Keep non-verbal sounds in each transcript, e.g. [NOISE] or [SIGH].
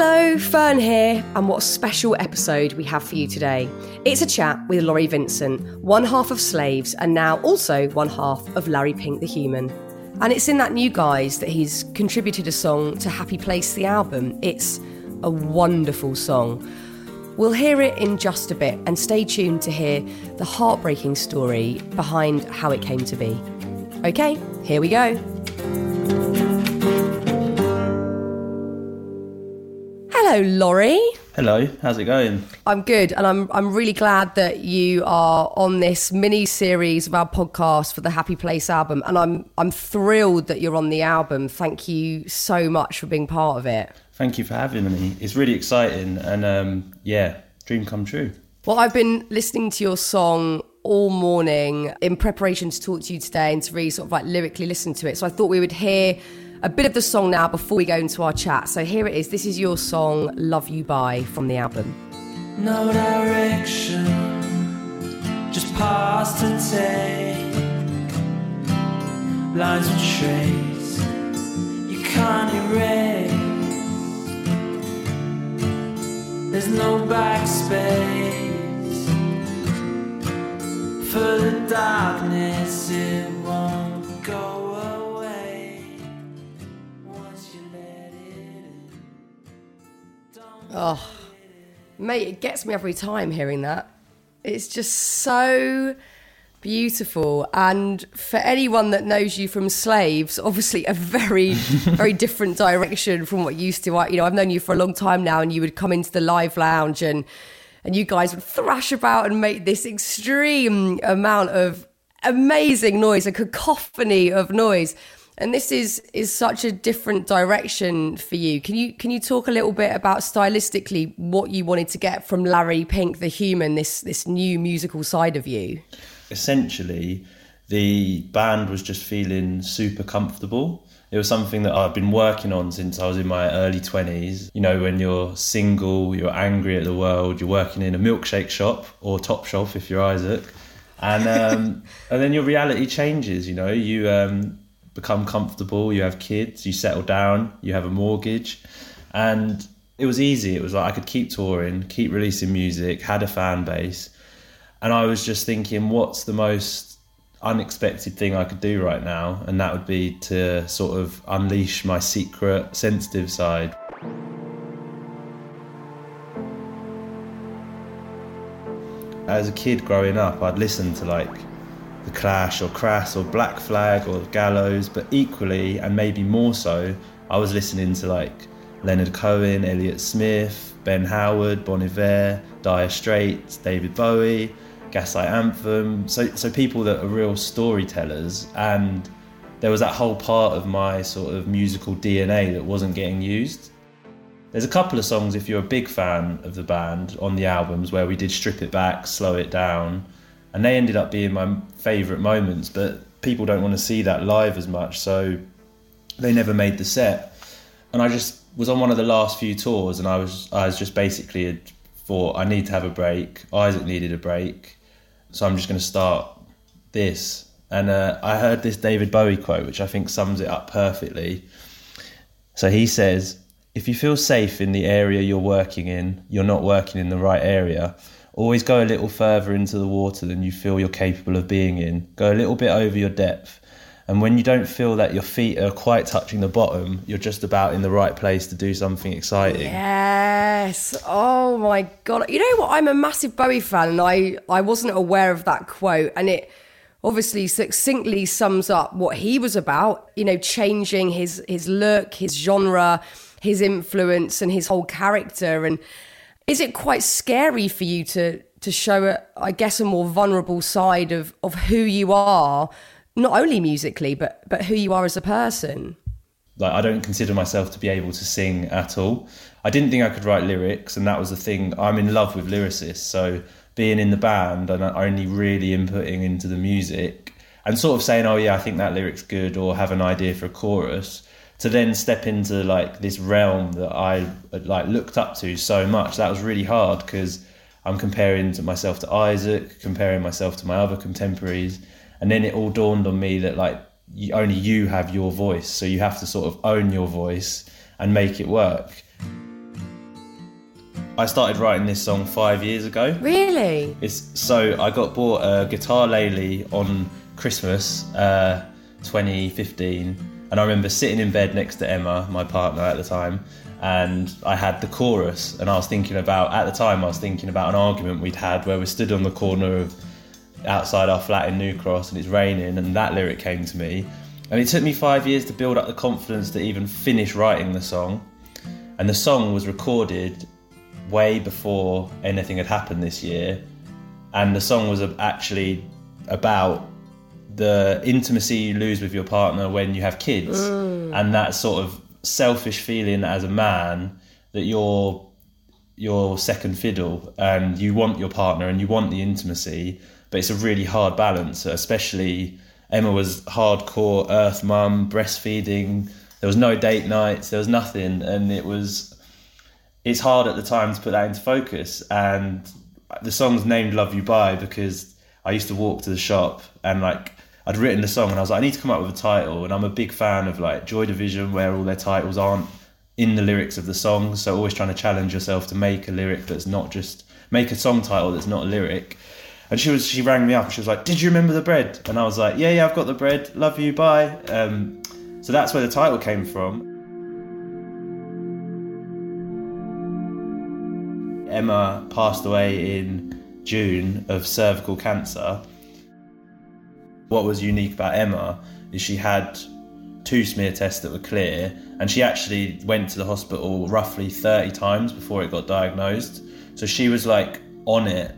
Hello, Fearne here, and what a special episode we have for you today. It's a chat with Laurie Vincent, one half of Slaves, and now also one half of Larry Pink the Human. And it's in that new guise that he's contributed a song to Happy Place, the album. It's a wonderful song. We'll hear it in just a bit, and stay tuned to hear the heartbreaking story behind how it came to be. Okay, here we go. Hello, Laurie. Hello, how's it going? I'm good, and I'm I'm really glad that you are on this mini series of our podcast for the Happy Place album, and I'm I'm thrilled that you're on the album. Thank you so much for being part of it. Thank you for having me. It's really exciting, and um, yeah, dream come true. Well, I've been listening to your song all morning in preparation to talk to you today and to really sort of like lyrically listen to it. So I thought we would hear a bit of the song now before we go into our chat. So here it is. This is your song, Love You Bye, from the album. No direction, just past to take. Lines of trace, you can't erase. There's no backspace for the darkness, it won't go Oh, mate, it gets me every time hearing that. It's just so beautiful. And for anyone that knows you from Slaves, obviously a very, [LAUGHS] very different direction from what you used to. I- You know, I've known you for a long time now, and you would come into the live lounge and and you guys would thrash about and make this extreme amount of amazing noise, a cacophony of noise. And this is is such a different direction for you. Can you can you talk a little bit about stylistically what you wanted to get from Larry Pink the human, this this new musical side of you? Essentially, the band was just feeling super comfortable. It was something that I've been working on since I was in my early 20s. You know, when you're single, you're angry at the world, you're working in a milkshake shop or Top Shelf if you're Isaac. And um, [LAUGHS] and then your reality changes, you know, you um, become comfortable, you have kids, you settle down, you have a mortgage. And it was easy. It was like I could keep touring, keep releasing music, had a fan base. And I was just thinking, what's the most unexpected thing I could do right now? And that would be to sort of unleash my secret, sensitive side. As a kid growing up, I'd listen to like The Clash or Crass or Black Flag or Gallows, but equally and maybe more so, I was listening to like Leonard Cohen, Elliott Smith, Ben Howard, Bon Iver, Dire Straits, David Bowie, Gaslight Anthem. So, so people that are real storytellers, and there was that whole part of my sort of musical DNA that wasn't getting used. There's a couple of songs, if you're a big fan of the band, on the albums where we did strip it back, slow it down, and they ended up being my favourite moments. But people don't want to see that live as much, so they never made the set. And I just was on one of the last few tours, and I was I was just basically thought I need to have a break. Isaac needed a break, so I'm just going to start this. And uh, I heard this David Bowie quote, which I think sums it up perfectly. So he says, if you feel safe in the area you're working in, you're not working in the right area. Always go a little further into the water than you feel you're capable of being in. Go a little bit over your depth. And when you don't feel that your feet are quite touching the bottom, you're just about in the right place to do something exciting. Yes. Oh my god. You know what? I'm a massive Bowie fan, and I I wasn't aware of that quote, and it obviously succinctly sums up what he was about. You know, changing his his look, his genre, his influence, and his whole character. And is it quite scary for you to to show a, I guess, a more vulnerable side of of who you are? not only musically, but but who you are as a person. Like I don't consider myself to be able to sing at all. I didn't think I could write lyrics, and that was the thing. I'm in love with lyricists, so being in the band and only really inputting into the music and sort of saying, "Oh yeah, I think that lyric's good," or have an idea for a chorus. To then step into like this realm that I like looked up to so much, that was really hard because I'm comparing to myself to Isaac, comparing myself to my other contemporaries, and then it all dawned on me that like you, only you have your voice, so you have to sort of own your voice and make it work. I started writing this song five years ago. Really? It's so I got bought a guitar lately on Christmas, uh, 2015, and I remember sitting in bed next to Emma, my partner at the time, and I had the chorus, and I was thinking about at the time I was thinking about an argument we'd had where we stood on the corner of outside our flat in New Cross and it's raining, and that lyric came to me, and it took me five years to build up the confidence to even finish writing the song, and the song was recorded way before anything had happened this year, and the song was actually about the intimacy you lose with your partner when you have kids, mm. and that sort of selfish feeling as a man that you're your second fiddle and you want your partner and you want the intimacy, but it's a really hard balance, especially. Emma was hardcore earth mum, breastfeeding. There was no date nights. There was nothing, and it was it's hard at the time to put that into focus. And the song's named "Love You Bye" because I used to walk to the shop and like I'd written the song and I was like, I need to come up with a title. And I'm a big fan of like Joy Division, where all their titles aren't in the lyrics of the song. So always trying to challenge yourself to make a lyric that's not just make a song title that's not a lyric. And she was she rang me up and she was like, "Did you remember the bread?" And I was like, "Yeah, yeah, I've got the bread. Love you, bye." Um, so that's where the title came from. Emma passed away in June of cervical cancer. What was unique about Emma is she had two smear tests that were clear, and she actually went to the hospital roughly 30 times before it got diagnosed. So she was like on it.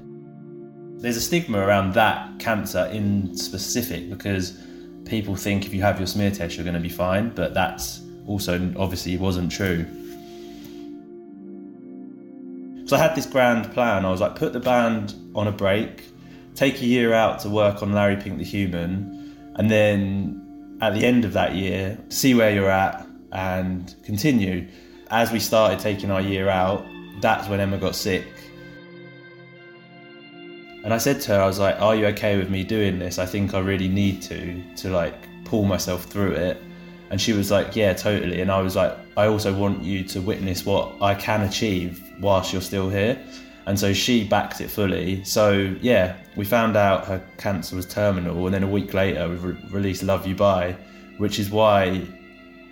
There's a stigma around that cancer in specific because people think if you have your smear test, you're going to be fine, but that's also obviously wasn't true. So I had this grand plan. I was like, put the band on a break, take a year out to work on Larry Pink the Human, and then at the end of that year, see where you're at and continue. As we started taking our year out, that's when Emma got sick. And I said to her, I was like, Are you okay with me doing this? I think I really need to, to like pull myself through it. And she was like, Yeah, totally. And I was like, I also want you to witness what I can achieve whilst you're still here. And so she backed it fully. So yeah, we found out her cancer was terminal, and then a week later we re- released "Love You Bye," which is why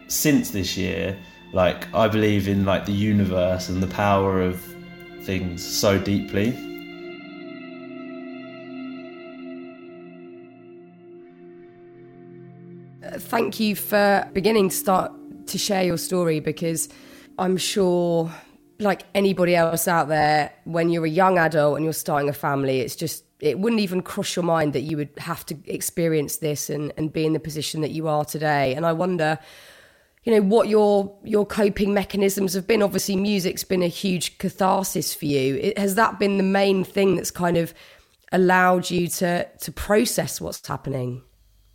since this year, like I believe in like the universe and the power of things so deeply. Thank you for beginning to start to share your story because I'm sure, like anybody else out there, when you're a young adult and you're starting a family, it's just, it wouldn't even cross your mind that you would have to experience this and, and be in the position that you are today. And I wonder, you know, what your your coping mechanisms have been. Obviously, music's been a huge catharsis for you. It, has that been the main thing that's kind of allowed you to to process what's happening?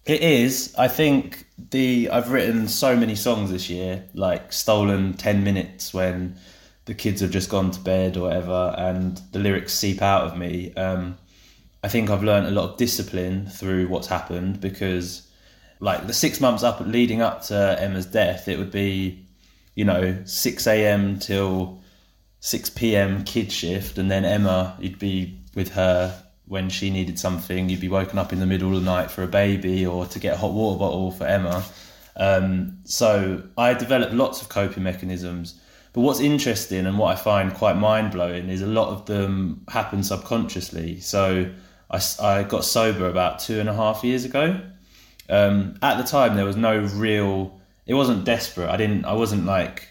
It is. I think the I've written so many songs this year, like stolen ten minutes when the kids have just gone to bed or whatever, and the lyrics seep out of me. Um, I think I've learned a lot of discipline through what's happened because, like the six months up leading up to Emma's death, it would be, you know, six a.m. till six p.m. kid shift, and then Emma, you'd be with her when she needed something, you'd be woken up in the middle of the night for a baby or to get a hot water bottle for Emma. Um, so I developed lots of coping mechanisms. But what's interesting and what I find quite mind blowing is a lot of them happen subconsciously. So I, I got sober about two and a half years ago. Um, at the time, there was no real. It wasn't desperate. I didn't. I wasn't like.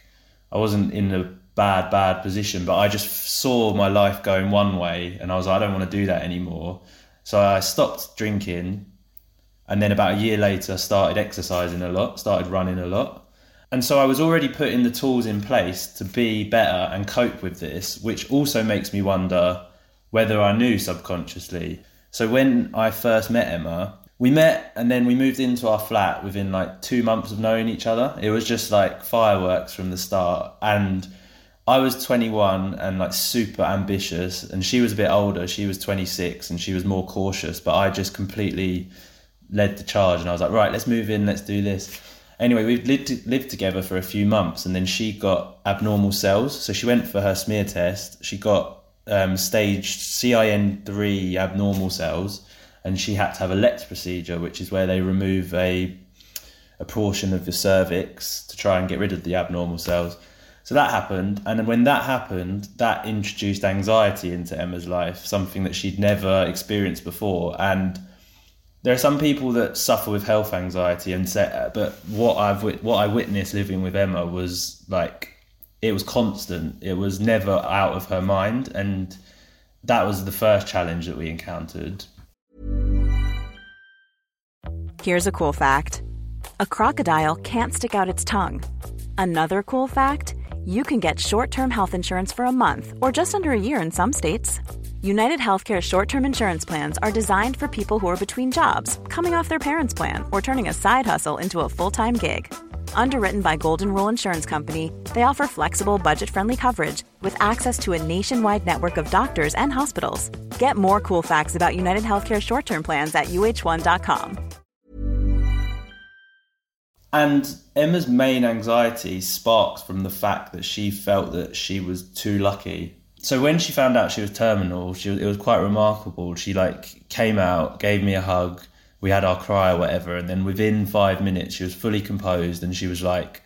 I wasn't in a bad, bad position, but I just saw my life going one way and I was like, I don't want to do that anymore. So I stopped drinking And then about a year later, I started exercising a lot, started running a lot. And so I was already putting the tools in place to be better and cope with this, which also makes me wonder whether I knew subconsciously. So when I first met Emma, we met and then we moved into our flat within like two months of knowing each other. It was just like fireworks from the start. And I was 21 and like super ambitious, and she was a bit older. She was 26 and she was more cautious, but I just completely led the charge and I was like, right, let's move in, let's do this. Anyway, we lived, lived together for a few months and then she got abnormal cells. So she went for her smear test. She got um, staged CIN3 abnormal cells and she had to have a LEPT procedure, which is where they remove a, a portion of the cervix to try and get rid of the abnormal cells. So that happened, and when that happened, that introduced anxiety into Emma's life, something that she'd never experienced before. And there are some people that suffer with health anxiety, and say, but what I've what I witnessed living with Emma was like it was constant. It was never out of her mind, and that was the first challenge that we encountered. Here's a cool fact: a crocodile can't stick out its tongue. Another cool fact you can get short term health insurance for a month or just under a year in some states. United Healthcare short term insurance plans are designed for people who are between jobs, coming off their parents' plan, or turning a side hustle into a full time gig. Underwritten by Golden Rule Insurance Company, they offer flexible, budget friendly coverage with access to a nationwide network of doctors and hospitals. Get more cool facts about United Healthcare short term plans at uh1.com. And Emma's main anxiety sparks from the fact that she felt that she was too lucky. So when she found out she was terminal, she it was quite remarkable. She like came out, gave me a hug, we had our cry or whatever, and then within five minutes she was fully composed and she was like,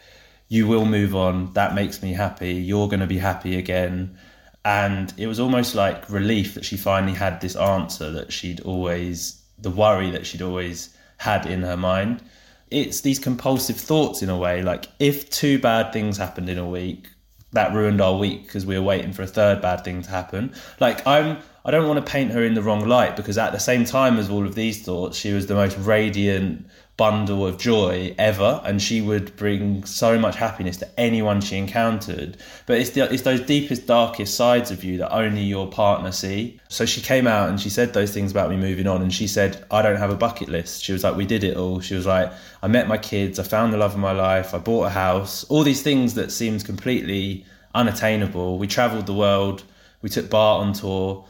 "You will move on. That makes me happy. You're going to be happy again." And it was almost like relief that she finally had this answer that she'd always, the worry that she'd always had in her mind it's these compulsive thoughts in a way. Like if two bad things happened in a week, that ruined our week because we were waiting for a third bad thing to happen. Like I'm I don't want to paint her in the wrong light because at the same time as all of these thoughts, she was the most radiant bundle of joy ever, and she would bring so much happiness to anyone she encountered. But it's the, it's those deepest, darkest sides of you that only your partner see. So she came out and she said those things about me moving on, and she said, "I don't have a bucket list." She was like, "We did it all." She was like, "I met my kids, I found the love of my life, I bought a house, all these things that seemed completely unattainable. We travelled the world, we took Bart on tour."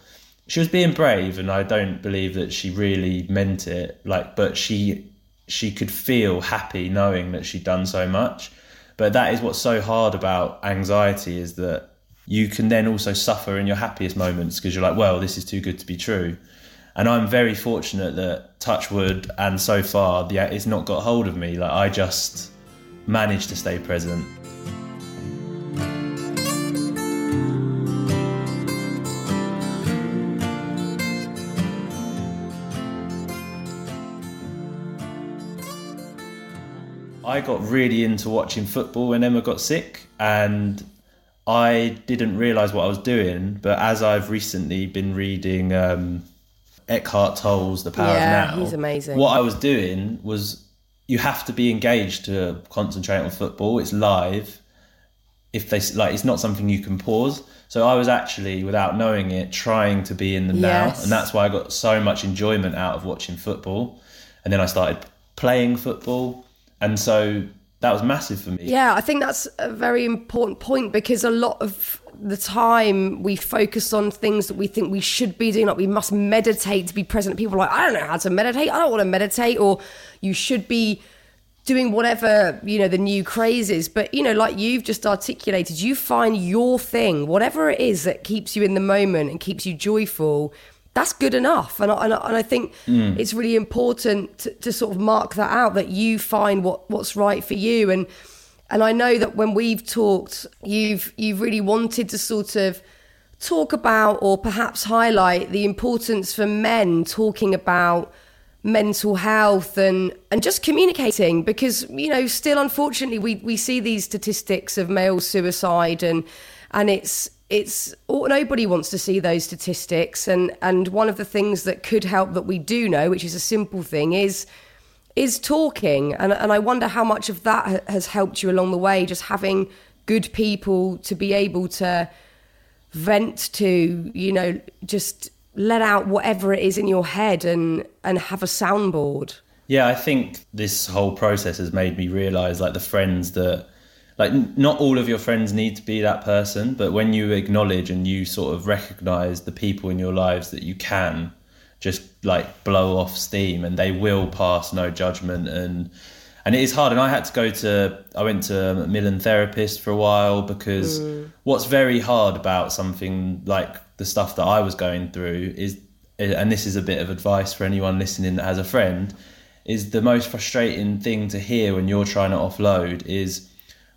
she was being brave and I don't believe that she really meant it like but she she could feel happy knowing that she'd done so much. But that is what's so hard about anxiety is that you can then also suffer in your happiest moments because you're like well this is too good to be true. And I'm very fortunate that touchwood and so far the it's not got hold of me. Like I just managed to stay present I got really into watching football when Emma got sick, and I didn't realise what I was doing. But as I've recently been reading um, Eckhart Tolle's The Power Yeah, of Now, he's amazing. What I was doing was you have to be engaged to concentrate on football. It's live. If they like, it's not something you can pause. So I was actually, without knowing it, trying to be in the now, and that's why I got so much enjoyment out of watching football. And then I started playing football, and so that was massive for me. Yeah, I think that's a very important point because a lot of the time we focus on things that we think we should be doing, like we must meditate to be present. People like, I don't know how to meditate. I don't want to meditate, or you should be doing whatever you know the new craze is. But you know, like you've just articulated, you find your thing, whatever it is that keeps you in the moment and keeps you joyful. That's good enough, and I, and I, and I think mm. it's really important to, to sort of mark that out that you find what what's right for you. And and I know that when we've talked, you've you've really wanted to sort of talk about or perhaps highlight the importance for men talking about mental health and and just communicating because you know still unfortunately we we see these statistics of male suicide and and it's it's oh, nobody wants to see those statistics and and one of the things that could help that we do know which is a simple thing is is talking, and and I wonder how much of that has helped you along the way. Just having good people to be able to vent to, you know, just let out whatever it is in your head and and have a soundboard. Yeah, I think this whole process has made me realize like the friends that like n- not all of your friends need to be that person, but when you acknowledge and you sort of recognize the people in your lives that you can just like blow off steam and they will pass no judgment and and it is hard. And i had to go to i went to a Macmillan therapist for a while because mm. what's very hard about something like the stuff that i was going through is and this is a bit of advice for anyone listening that has a friend is the most frustrating thing to hear when you're trying to offload is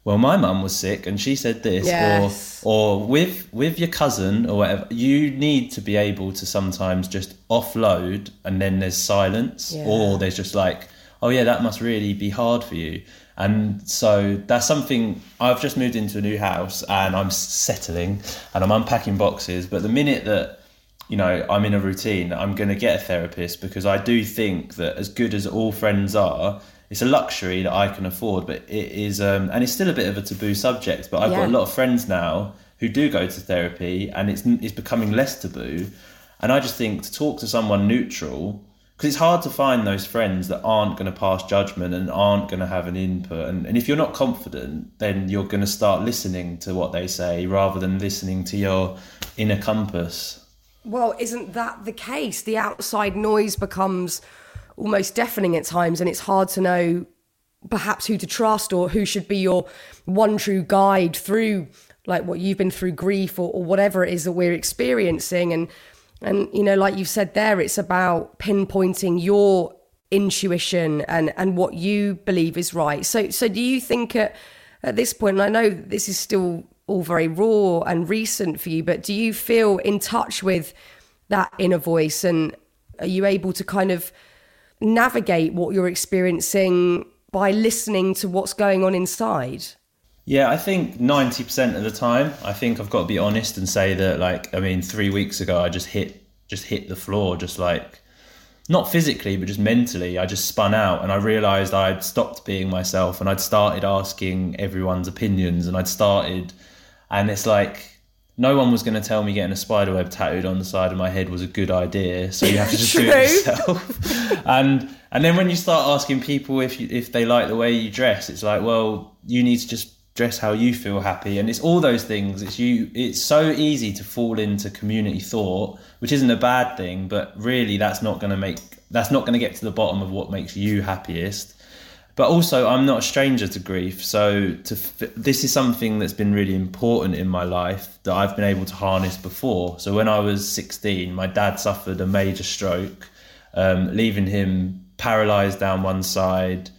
well my mum was sick and she said this Yes. or or with with your cousin or whatever you need to be able to sometimes just offload and then there's silence Yeah. or there's just like oh yeah that must really be hard for you and so that's something i've just moved into a new house and i'm settling and i'm unpacking boxes but the minute that you know i'm in a routine i'm going to get a therapist because i do think that as good as all friends are it's a luxury that i can afford but it is um, and it's still a bit of a taboo subject but i've got a lot of friends now who do go to therapy and it's it's becoming less taboo. And i just think to talk to someone neutral because it's hard to find those friends that aren't going to pass judgment and aren't going to have an input. And, and if you're not confident then you're going to start listening to what they say rather than listening to your inner compass. Well, isn't that the case? The outside noise becomes almost deafening at times, and it's hard to know perhaps who to trust or who should be your one true guide through like what you've been through grief or, or whatever it is that we're experiencing. And and you know like you've said there it's about pinpointing your intuition and and what you believe is right. So so do you think at at this point and i know this is still all very raw and recent for you but do you feel in touch with that inner voice? And are you able to kind of navigate what you're experiencing by listening to what's going on inside? Yeah, I think 90% of the time, I think I've got to be honest and say that like I mean 3 weeks ago I just hit just hit the floor just like not physically but just mentally I just spun out and I realized I'd stopped being myself and I'd started asking everyone's opinions and I'd started and it's like no one was going to tell me getting a spider web tattooed on the side of my head was a good idea so you have to just do it [LAUGHS] yourself. [LAUGHS] And and then when you start asking people if you, if they like the way you dress it's like well you need to just dress how you feel happy. And it's all those things it's you it's so easy to fall into community thought which isn't a bad thing but really that's not going to make that's not going to get to the bottom of what makes you happiest but also I'm not a stranger to grief. So to f- this is something that's been really important in my life that I've been able to harness before. So when I was 16, my dad suffered a major stroke, um, leaving him paralyzed down one side.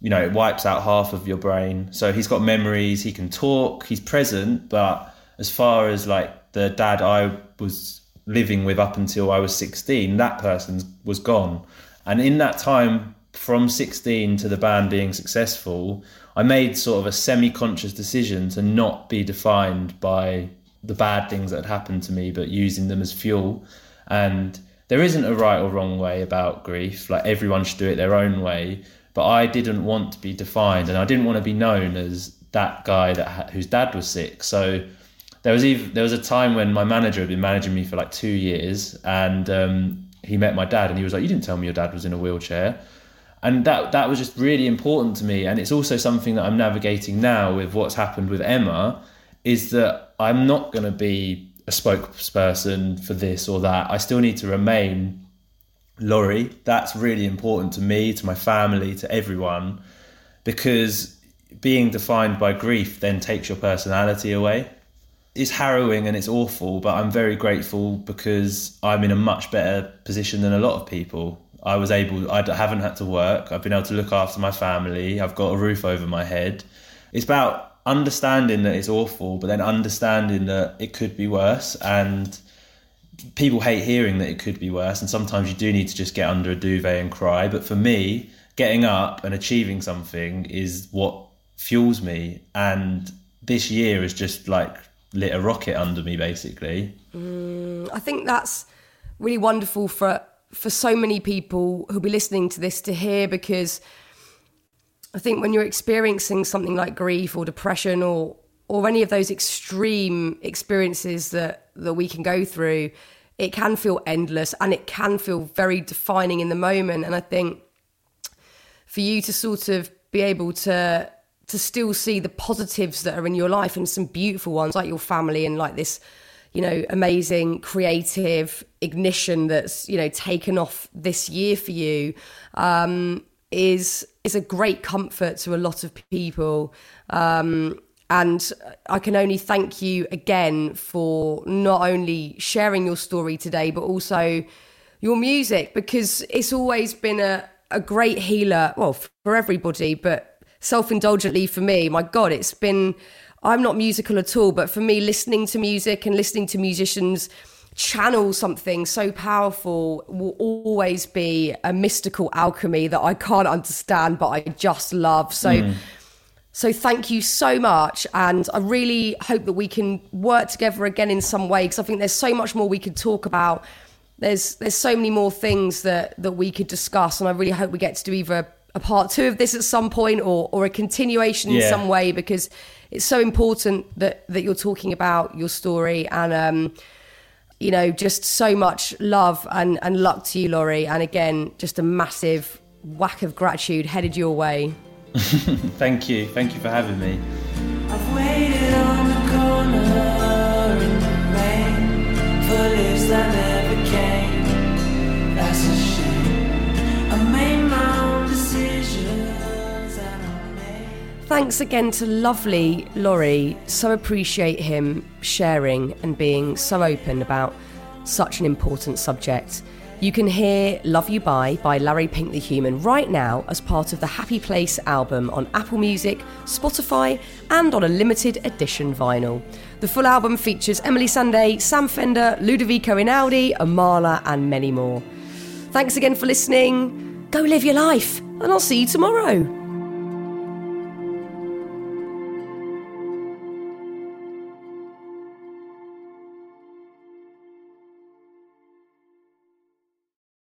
You know, it wipes out half of your brain. So he's got memories. He can talk. He's present. But as far as like the dad I was living with up until I was 16, that person was gone. And in that time, from 16 to the band being successful, I made sort of a semi conscious decision to not be defined by the bad things that had happened to me, but using them as fuel. And there isn't a right or wrong way about grief. Like everyone should do it their own way. But I didn't want to be defined, and I didn't want to be known as that guy that ha- whose dad was sick. So there was even there was a time when my manager had been managing me for like two years, and um, he met my dad, and he was like, "You didn't tell me your dad was in a wheelchair." And that that was just really important to me. And it's also something that I'm navigating now with what's happened with Emma is that I'm not going to be a spokesperson for this or that. I still need to remain Laurie. That's really important to me to my family to everyone because being defined by grief then takes your personality away. It's harrowing and it's awful, but I'm very grateful because I'm in a much better position than a lot of people. I was able, I haven't had to work. I've been able to look after my family. I've got a roof over my head. It's about understanding that it's awful, but then understanding that it could be worse. And people hate hearing that it could be worse. And sometimes you do need to just get under a duvet and cry. But for me, getting up and achieving something is what fuels me. And this year has just like lit a rocket under me, basically. Mm, I think that's really wonderful for for so many people who'll be listening to this to hear because I think when you're experiencing something like grief or depression or or any of those extreme experiences that that we can go through, it can feel endless and it can feel very defining in the moment. And I think for you to sort of be able to to still see the positives that are in your life and some beautiful ones like your family and like this you know amazing creative ignition that's you know taken off this year for you um, is is a great comfort to a lot of people. Um, and I can only thank you again for not only sharing your story today but also your music because it's always been a a great healer well for everybody but self-indulgently for me. My god it's been i'm not musical at all but for me listening to music and listening to musicians channel something so powerful will always be a mystical alchemy that i can't understand but i just love so mm. So thank you so much, and I really hope that we can work together again in some way because I think there's so much more we could talk about. There's there's so many more things that that we could discuss, and I really hope we get to do either a part two of this at some point or or a continuation yeah. in some way because it's so important that that you're talking about your story and um you know just so much love and and luck to you Laurie. And again just a massive whack of gratitude headed your way. [LAUGHS] Thank you. Thank you for having me Thanks again to lovely Laurie. So appreciate him sharing and being so open about such an important subject. You can hear Love You Bye by Larry Pink the Human right now as part of the Happy Place album on Apple Music, Spotify, and on a limited edition vinyl. The full album features Emeli Sandé, Sam Fender, Ludovico Einaudi, Amala, and many more. Thanks again for listening. Go live your life, and I'll see you tomorrow.